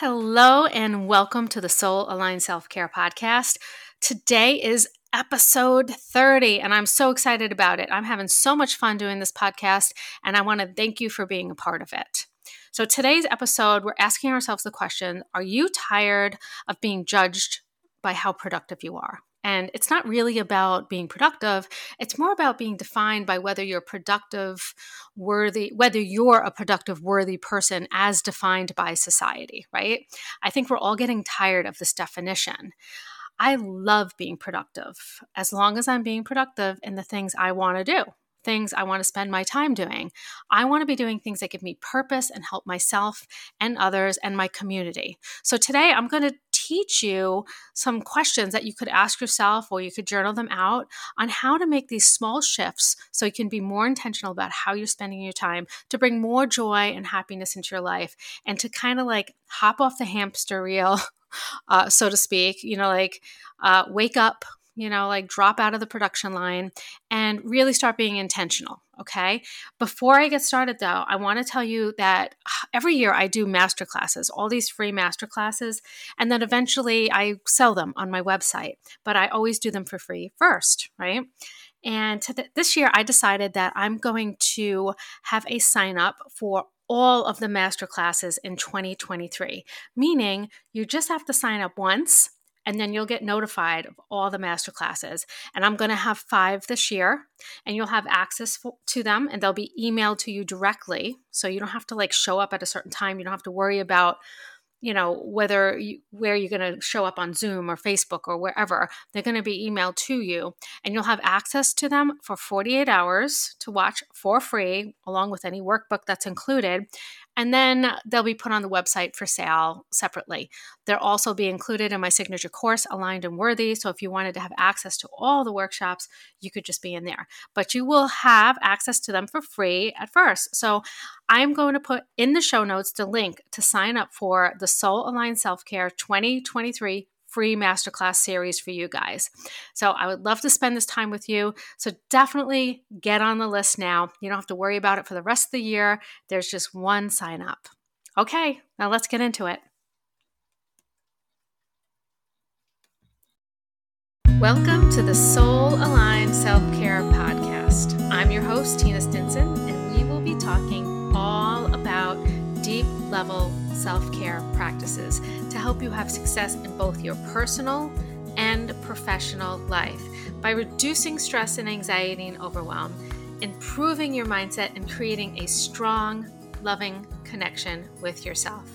Hello, and welcome to the Soul Aligned Self Care Podcast. Today is episode 30, and I'm so excited about it. I'm having so much fun doing this podcast, and I want to thank you for being a part of it. So, today's episode, we're asking ourselves the question Are you tired of being judged by how productive you are? And it's not really about being productive. It's more about being defined by whether you're productive, worthy, whether you're a productive, worthy person as defined by society, right? I think we're all getting tired of this definition. I love being productive as long as I'm being productive in the things I want to do, things I want to spend my time doing. I want to be doing things that give me purpose and help myself and others and my community. So today I'm going to teach you some questions that you could ask yourself or you could journal them out on how to make these small shifts so you can be more intentional about how you're spending your time to bring more joy and happiness into your life and to kind of like hop off the hamster wheel, uh, so to speak, you know, like uh, wake up you know, like drop out of the production line and really start being intentional. Okay. Before I get started, though, I want to tell you that every year I do master classes, all these free master classes, and then eventually I sell them on my website, but I always do them for free first, right? And th- this year I decided that I'm going to have a sign up for all of the master classes in 2023, meaning you just have to sign up once and then you'll get notified of all the master classes. And I'm going to have five this year, and you'll have access to them, and they'll be emailed to you directly. So you don't have to like show up at a certain time. You don't have to worry about you know whether you, where you're going to show up on zoom or facebook or wherever they're going to be emailed to you and you'll have access to them for 48 hours to watch for free along with any workbook that's included and then they'll be put on the website for sale separately. They'll also be included in my signature course, Aligned and Worthy. So if you wanted to have access to all the workshops, you could just be in there. But you will have access to them for free at first. So I'm going to put in the show notes the link to sign up for the Soul Aligned Self Care 2023 free masterclass series for you guys. So I would love to spend this time with you. So definitely get on the list now. You don't have to worry about it for the rest of the year. There's just one sign up. Okay, now let's get into it. Welcome to the Soul Aligned Self Care Podcast. I'm your host, Tina Stinson, and we will be talking all about deep level self care practices to help you have success in both your personal and professional life by reducing stress and anxiety and overwhelm, improving your mindset, and creating a strong, loving connection with yourself.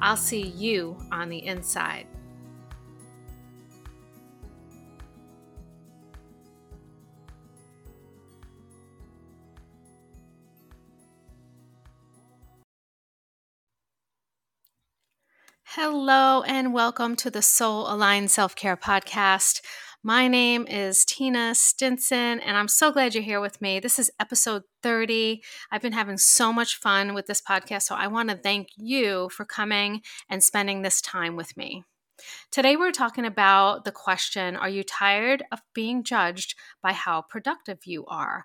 I'll see you on the inside. Hello, and welcome to the Soul Aligned Self Care Podcast. My name is Tina Stinson, and I'm so glad you're here with me. This is episode 30. I've been having so much fun with this podcast, so I want to thank you for coming and spending this time with me. Today, we're talking about the question Are you tired of being judged by how productive you are?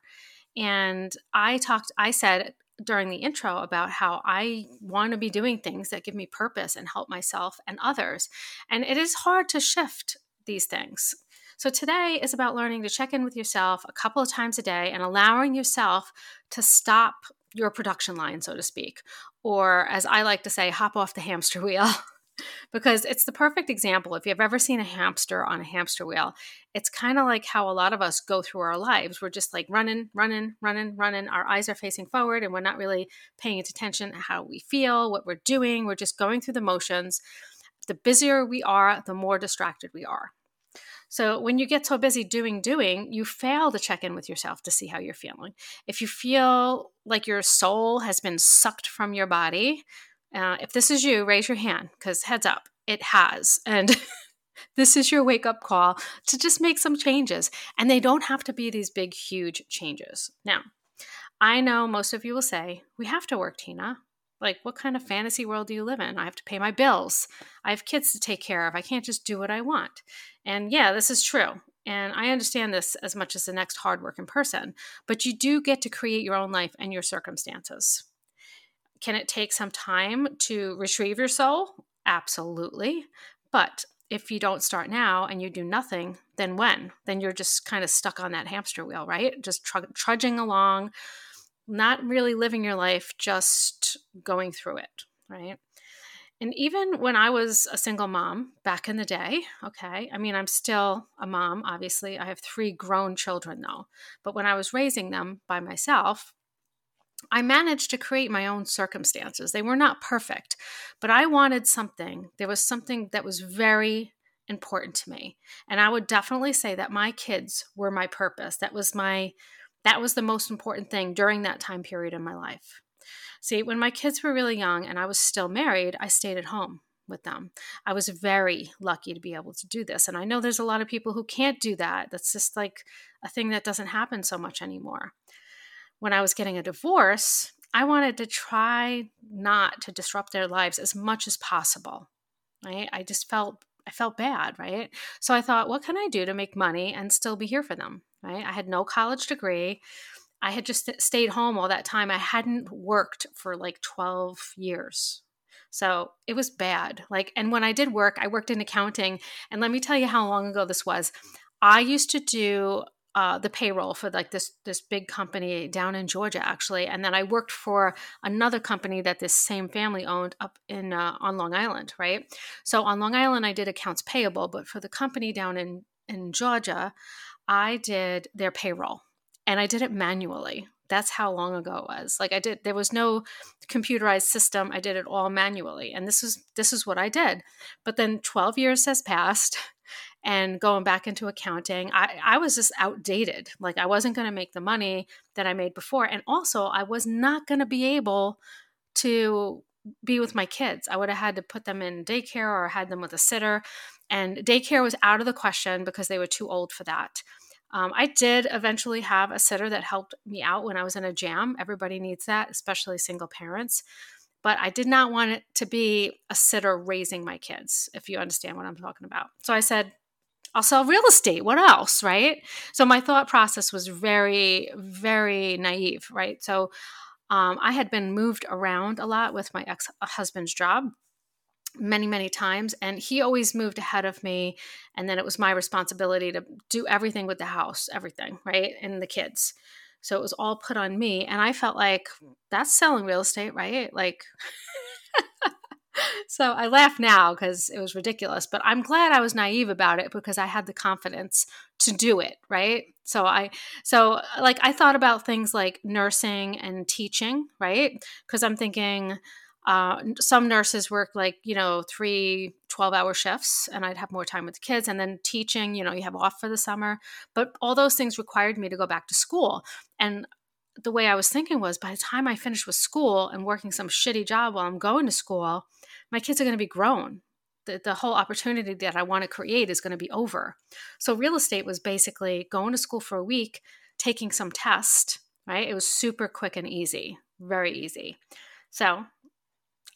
And I talked, I said during the intro about how I want to be doing things that give me purpose and help myself and others. And it is hard to shift these things. So today is about learning to check in with yourself a couple of times a day and allowing yourself to stop your production line, so to speak, or as I like to say, hop off the hamster wheel. because it's the perfect example. If you've ever seen a hamster on a hamster wheel, it's kind of like how a lot of us go through our lives. We're just like running, running, running, running. Our eyes are facing forward and we're not really paying attention to how we feel, what we're doing. We're just going through the motions. The busier we are, the more distracted we are. So when you get so busy doing, doing, you fail to check in with yourself to see how you're feeling. If you feel like your soul has been sucked from your body, uh, if this is you, raise your hand because heads up, it has. And this is your wake up call to just make some changes. And they don't have to be these big, huge changes. Now, I know most of you will say, We have to work, Tina. Like, what kind of fantasy world do you live in? I have to pay my bills. I have kids to take care of. I can't just do what I want. And yeah, this is true. And I understand this as much as the next hardworking person. But you do get to create your own life and your circumstances can it take some time to retrieve your soul? Absolutely. But if you don't start now and you do nothing, then when? Then you're just kind of stuck on that hamster wheel, right? Just tr- trudging along, not really living your life, just going through it, right? And even when I was a single mom back in the day, okay, I mean, I'm still a mom, obviously. I have three grown children though. But when I was raising them by myself, I managed to create my own circumstances. They were not perfect, but I wanted something. There was something that was very important to me. And I would definitely say that my kids were my purpose. That was my that was the most important thing during that time period in my life. See, when my kids were really young and I was still married, I stayed at home with them. I was very lucky to be able to do this. And I know there's a lot of people who can't do that. That's just like a thing that doesn't happen so much anymore when I was getting a divorce, I wanted to try not to disrupt their lives as much as possible. Right? I just felt I felt bad, right? So I thought, what can I do to make money and still be here for them? Right? I had no college degree. I had just stayed home all that time. I hadn't worked for like 12 years. So it was bad. Like, and when I did work, I worked in accounting. And let me tell you how long ago this was. I used to do uh, the payroll for like this this big company down in Georgia actually, and then I worked for another company that this same family owned up in uh, on Long Island, right? So on Long Island, I did accounts payable, but for the company down in in Georgia, I did their payroll, and I did it manually. That's how long ago it was. Like I did, there was no computerized system. I did it all manually, and this is this is what I did. But then twelve years has passed and going back into accounting, I, I was just outdated. Like I wasn't going to make the money that I made before. And also, I was not going to be able to be with my kids. I would have had to put them in daycare or had them with a sitter. And daycare was out of the question because they were too old for that. Um, I did eventually have a sitter that helped me out when I was in a jam. Everybody needs that, especially single parents. But I did not want it to be a sitter raising my kids, if you understand what I'm talking about. So I said, I'll sell real estate. What else, right? So my thought process was very, very naive, right? So um, I had been moved around a lot with my ex husband's job many, many times, and he always moved ahead of me. And then it was my responsibility to do everything with the house, everything, right? And the kids. So it was all put on me. And I felt like that's selling real estate, right? Like, so I laugh now because it was ridiculous, but I'm glad I was naive about it because I had the confidence to do it, right? So I so like I thought about things like nursing and teaching, right? Because I'm thinking uh, some nurses work like you know three 12 hour shifts and i'd have more time with the kids and then teaching you know you have off for the summer but all those things required me to go back to school and the way i was thinking was by the time i finish with school and working some shitty job while i'm going to school my kids are going to be grown. The, the whole opportunity that I want to create is going to be over. So, real estate was basically going to school for a week, taking some test, right? It was super quick and easy, very easy. So,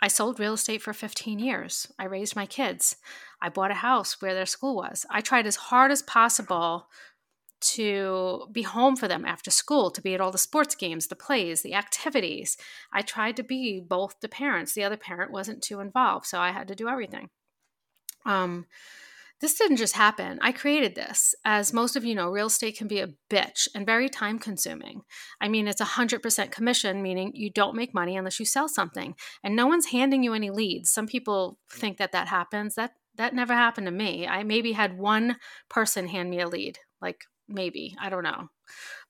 I sold real estate for 15 years. I raised my kids. I bought a house where their school was. I tried as hard as possible to be home for them after school, to be at all the sports games, the plays, the activities. I tried to be both the parents. The other parent wasn't too involved, so I had to do everything. Um, this didn't just happen. I created this. As most of you know, real estate can be a bitch and very time consuming. I mean, it's 100% commission, meaning you don't make money unless you sell something. And no one's handing you any leads. Some people think that that happens. That that never happened to me. I maybe had one person hand me a lead, like maybe i don't know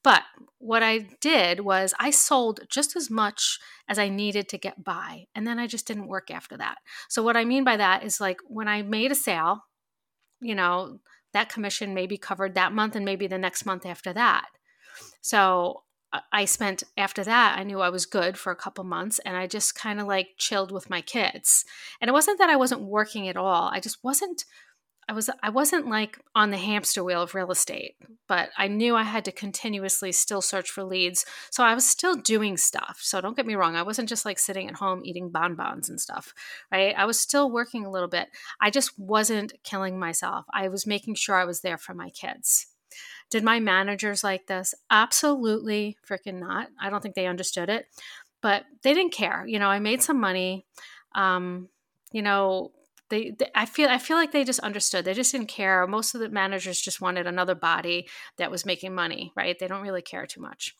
but what i did was i sold just as much as i needed to get by and then i just didn't work after that so what i mean by that is like when i made a sale you know that commission maybe covered that month and maybe the next month after that so uh, I spent after that, I knew I was good for a couple months and I just kind of like chilled with my kids. And it wasn't that I wasn't working at all. I just wasn't I was I wasn't like on the hamster wheel of real estate, but I knew I had to continuously still search for leads. So I was still doing stuff. So don't get me wrong, I wasn't just like sitting at home eating bonbons and stuff, right? I was still working a little bit. I just wasn't killing myself. I was making sure I was there for my kids. Did my managers like this? Absolutely freaking not. I don't think they understood it, but they didn't care. You know, I made some money. Um, you know, they, they, I feel I feel like they just understood. They just didn't care. Most of the managers just wanted another body that was making money, right? They don't really care too much.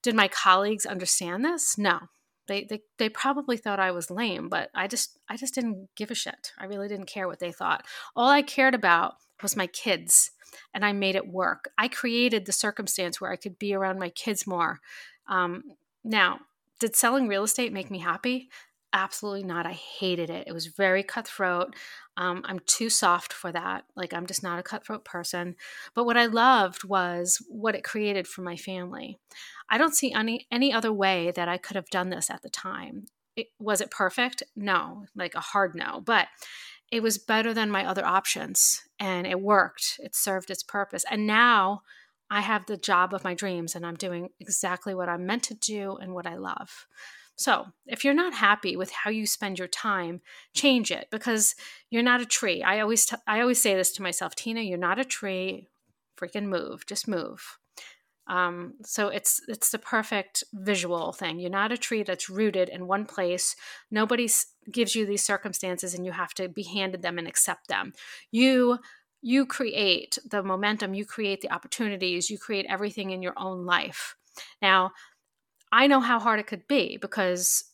Did my colleagues understand this? No. They, they they probably thought I was lame, but I just I just didn't give a shit. I really didn't care what they thought. All I cared about was my kids and I made it work. I created the circumstance where I could be around my kids more. Um, now, did selling real estate make me happy? Absolutely not. I hated it. It was very cutthroat. Um, I'm too soft for that. Like, I'm just not a cutthroat person. But what I loved was what it created for my family. I don't see any, any other way that I could have done this at the time. It, was it perfect? No, like a hard no. But it was better than my other options and it worked. It served its purpose. And now I have the job of my dreams and I'm doing exactly what I'm meant to do and what I love. So, if you're not happy with how you spend your time, change it because you're not a tree. I always t- I always say this to myself, Tina, you're not a tree. Freaking move. Just move. Um, so it's it's the perfect visual thing. You're not a tree that's rooted in one place. Nobody gives you these circumstances, and you have to be handed them and accept them. You you create the momentum. You create the opportunities. You create everything in your own life. Now, I know how hard it could be because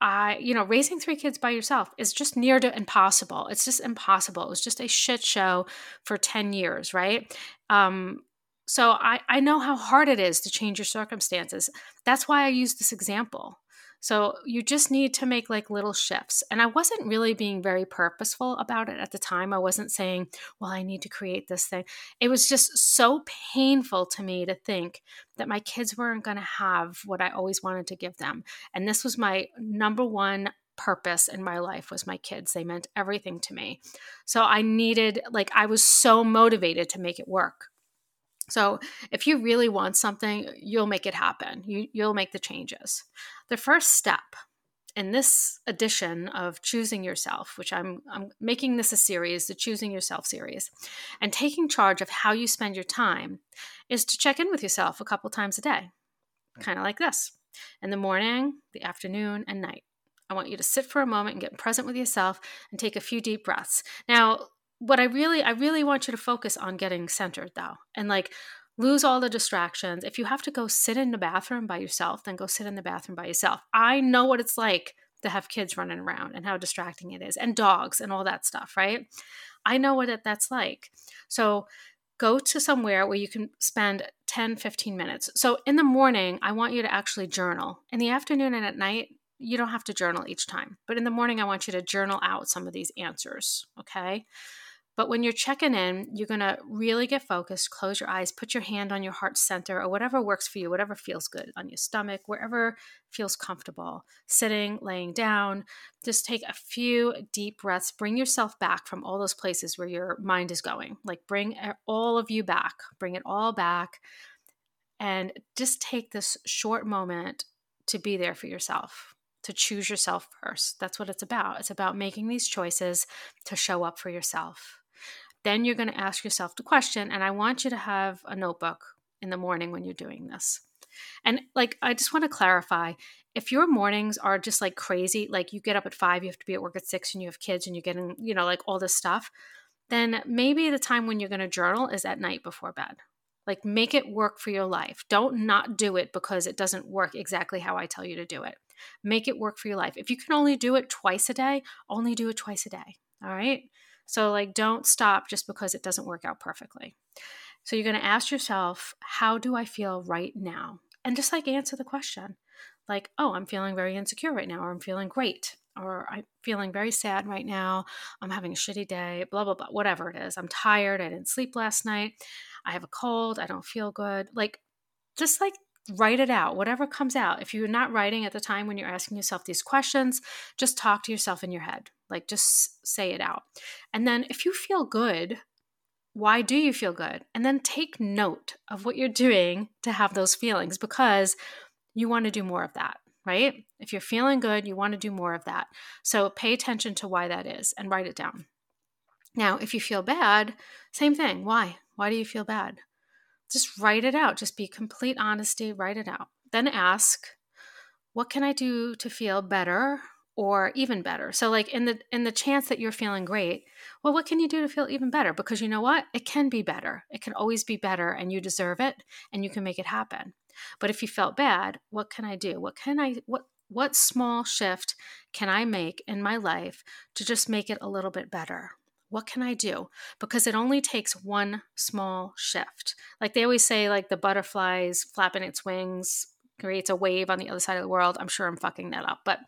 I, you know, raising three kids by yourself is just near to impossible. It's just impossible. It was just a shit show for 10 years, right? Um, so I, I know how hard it is to change your circumstances. That's why I use this example. So you just need to make like little shifts. And I wasn't really being very purposeful about it at the time. I wasn't saying, well, I need to create this thing. It was just so painful to me to think that my kids weren't going to have what I always wanted to give them. And this was my number one purpose in my life was my kids they meant everything to me so i needed like i was so motivated to make it work so, if you really want something, you'll make it happen. You, you'll make the changes. The first step in this edition of choosing yourself, which I'm, I'm making this a series, the choosing yourself series, and taking charge of how you spend your time, is to check in with yourself a couple times a day, hmm. kind of like this in the morning, the afternoon, and night. I want you to sit for a moment and get present with yourself and take a few deep breaths. Now, what I really, I really want you to focus on getting centered though, and like lose all the distractions. If you have to go sit in the bathroom by yourself, then go sit in the bathroom by yourself. I know what it's like to have kids running around and how distracting it is, and dogs and all that stuff, right? I know what that's like. So go to somewhere where you can spend 10, 15 minutes. So in the morning, I want you to actually journal. In the afternoon and at night, you don't have to journal each time. But in the morning, I want you to journal out some of these answers, okay? But when you're checking in, you're going to really get focused, close your eyes, put your hand on your heart center or whatever works for you, whatever feels good on your stomach, wherever feels comfortable. Sitting, laying down, just take a few deep breaths. Bring yourself back from all those places where your mind is going. Like bring all of you back, bring it all back. And just take this short moment to be there for yourself to choose yourself first. That's what it's about. It's about making these choices to show up for yourself. Then you're going to ask yourself the question, and I want you to have a notebook in the morning when you're doing this. And like, I just want to clarify if your mornings are just like crazy, like you get up at five, you have to be at work at six, and you have kids and you're getting, you know, like all this stuff, then maybe the time when you're going to journal is at night before bed. Like, make it work for your life. Don't not do it because it doesn't work exactly how I tell you to do it. Make it work for your life. If you can only do it twice a day, only do it twice a day. All right. So, like, don't stop just because it doesn't work out perfectly. So, you're going to ask yourself, how do I feel right now? And just like answer the question, like, oh, I'm feeling very insecure right now, or I'm feeling great, or I'm feeling very sad right now. I'm having a shitty day, blah, blah, blah, whatever it is. I'm tired. I didn't sleep last night. I have a cold. I don't feel good. Like, just like write it out, whatever comes out. If you're not writing at the time when you're asking yourself these questions, just talk to yourself in your head. Like just say it out. And then if you feel good, why do you feel good? And then take note of what you're doing to have those feelings because you want to do more of that, right? If you're feeling good, you want to do more of that. So pay attention to why that is and write it down. Now, if you feel bad, same thing. Why? Why do you feel bad? Just write it out. Just be complete honesty, write it out. Then ask, what can I do to feel better or even better. So like in the in the chance that you're feeling great, well what can you do to feel even better? Because you know what? It can be better. It can always be better and you deserve it and you can make it happen. But if you felt bad, what can I do? What can I what what small shift can I make in my life to just make it a little bit better? What can I do? Because it only takes one small shift. Like they always say, like the butterflies flapping its wings creates a wave on the other side of the world. I'm sure I'm fucking that up, but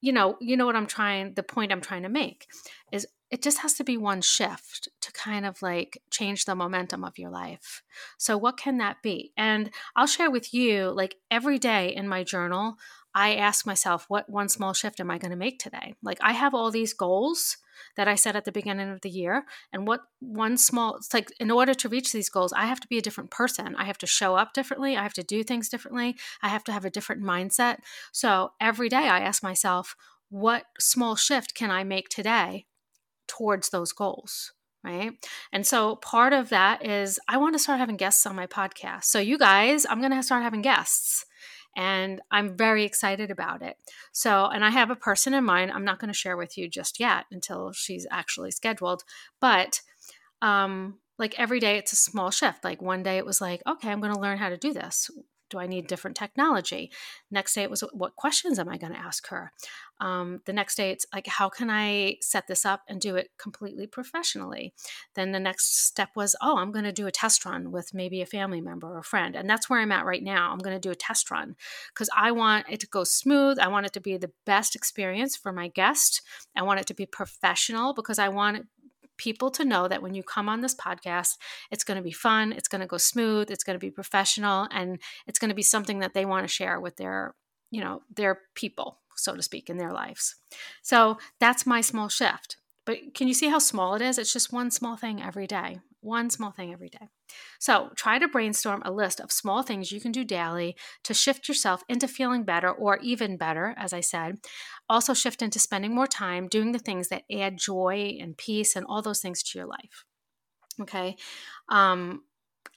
you know, you know what I'm trying, the point I'm trying to make is it just has to be one shift to kind of like change the momentum of your life. So, what can that be? And I'll share with you, like every day in my journal, I ask myself, what one small shift am I going to make today? Like, I have all these goals that I set at the beginning of the year. And what one small, it's like in order to reach these goals, I have to be a different person. I have to show up differently. I have to do things differently. I have to have a different mindset. So every day I ask myself, what small shift can I make today towards those goals? right? And so part of that is I want to start having guests on my podcast. So you guys, I'm going to start having guests and I'm very excited about it. So, and I have a person in mind. I'm not going to share with you just yet until she's actually scheduled, but um like every day it's a small shift. Like one day it was like, okay, I'm going to learn how to do this do I need different technology? Next day it was what questions am I going to ask her? Um, the next day it's like how can I set this up and do it completely professionally? Then the next step was oh I'm going to do a test run with maybe a family member or a friend, and that's where I'm at right now. I'm going to do a test run because I want it to go smooth. I want it to be the best experience for my guest. I want it to be professional because I want people to know that when you come on this podcast, it's going to be fun, it's going to go smooth, it's going to be professional, and it's going to be something that they want to share with their, you know, their people, so to speak, in their lives. So that's my small shift. But can you see how small it is? It's just one small thing every day. One small thing every day. So try to brainstorm a list of small things you can do daily to shift yourself into feeling better or even better, as I said. Also, shift into spending more time doing the things that add joy and peace and all those things to your life. Okay. Um,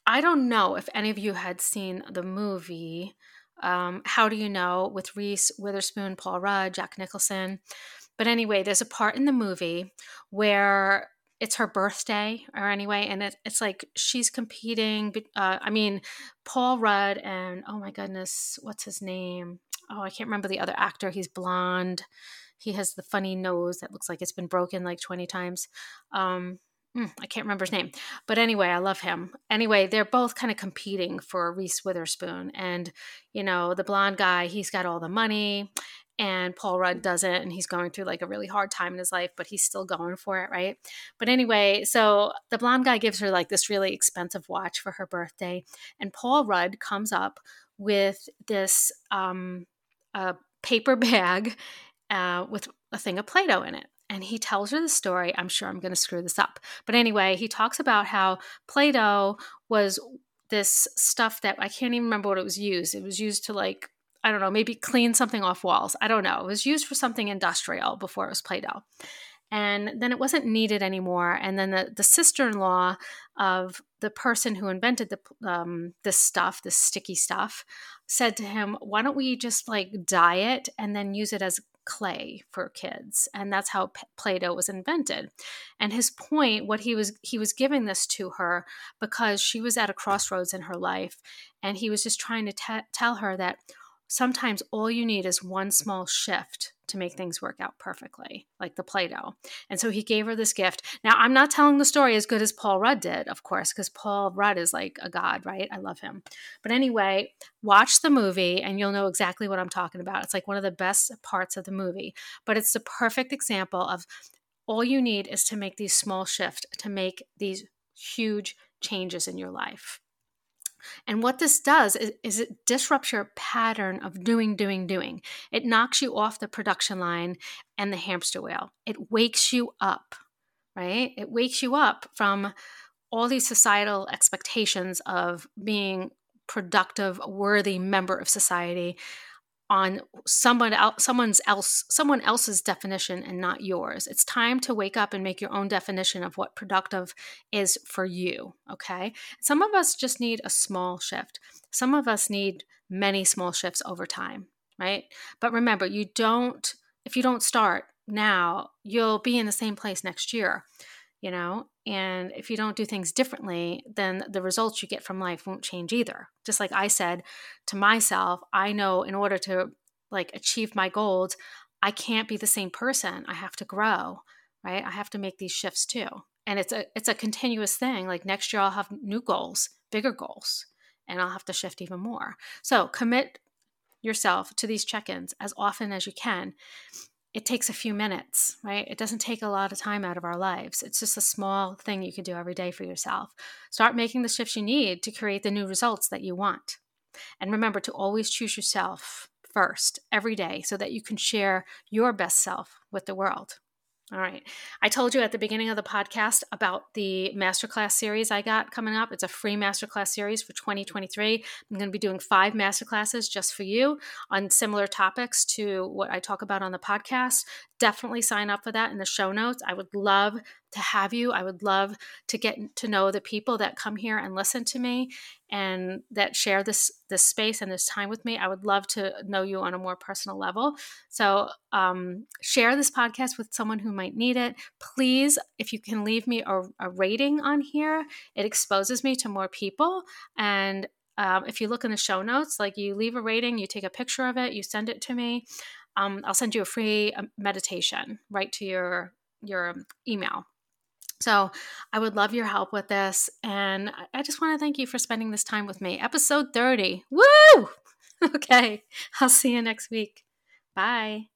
I don't know if any of you had seen the movie. Um, How do you know with Reese Witherspoon, Paul Rudd, Jack Nicholson. But anyway, there's a part in the movie where it's her birthday or anyway and it, it's like she's competing uh, i mean paul rudd and oh my goodness what's his name? Oh i can't remember the other actor. He's blonde. He has the funny nose that looks like it's been broken like 20 times. Um, mm, I can't remember his name, but anyway, I love him. Anyway, they're both kind of competing for Reese Witherspoon, and you know, the blonde guy, he's got all the money, and Paul Rudd doesn't, and he's going through like a really hard time in his life, but he's still going for it, right? But anyway, so the blonde guy gives her like this really expensive watch for her birthday, and Paul Rudd comes up with this um, paper bag uh, with a thing of Play Doh in it. And he tells her the story. I'm sure I'm going to screw this up. But anyway, he talks about how Play Doh was this stuff that I can't even remember what it was used. It was used to like I don't know, maybe clean something off walls. I don't know. It was used for something industrial before it was Play Doh. And then it wasn't needed anymore. And then the, the sister in law of the person who invented the, um, this stuff, this sticky stuff, said to him, Why don't we just like dye it and then use it as clay for kids and that's how play-doh was invented and his point what he was he was giving this to her because she was at a crossroads in her life and he was just trying to t- tell her that sometimes all you need is one small shift to make things work out perfectly, like the Play Doh. And so he gave her this gift. Now, I'm not telling the story as good as Paul Rudd did, of course, because Paul Rudd is like a god, right? I love him. But anyway, watch the movie and you'll know exactly what I'm talking about. It's like one of the best parts of the movie, but it's the perfect example of all you need is to make these small shifts to make these huge changes in your life. And what this does is, is, it disrupts your pattern of doing, doing, doing. It knocks you off the production line and the hamster wheel. It wakes you up, right? It wakes you up from all these societal expectations of being productive, worthy member of society on someone else someone's else someone else's definition and not yours. It's time to wake up and make your own definition of what productive is for you okay? Some of us just need a small shift. Some of us need many small shifts over time right? But remember you don't if you don't start now, you'll be in the same place next year, you know? And if you don't do things differently, then the results you get from life won't change either. Just like I said to myself, I know in order to like achieve my goals, I can't be the same person. I have to grow, right? I have to make these shifts too. And it's a it's a continuous thing. Like next year I'll have new goals, bigger goals, and I'll have to shift even more. So, commit yourself to these check-ins as often as you can it takes a few minutes, right? It doesn't take a lot of time out of our lives. It's just a small thing you can do every day for yourself. Start making the shifts you need to create the new results that you want. And remember to always choose yourself first every day so that you can share your best self with the world. All right. I told you at the beginning of the podcast about the masterclass series I got coming up. It's a free masterclass series for 2023. I'm going to be doing five masterclasses just for you on similar topics to what I talk about on the podcast. Definitely sign up for that in the show notes. I would love to have you. I would love to get to know the people that come here and listen to me and that share this this space and this time with me. I would love to know you on a more personal level. So um, share this podcast with someone who might need it. Please, if you can leave me a, a rating on here, it exposes me to more people. And um, if you look in the show notes, like you leave a rating, you take a picture of it, you send it to me. Um, I'll send you a free um, meditation right to your your email. So I would love your help with this. And I just want to thank you for spending this time with me. Episode 30. Woo! Okay. I'll see you next week. Bye.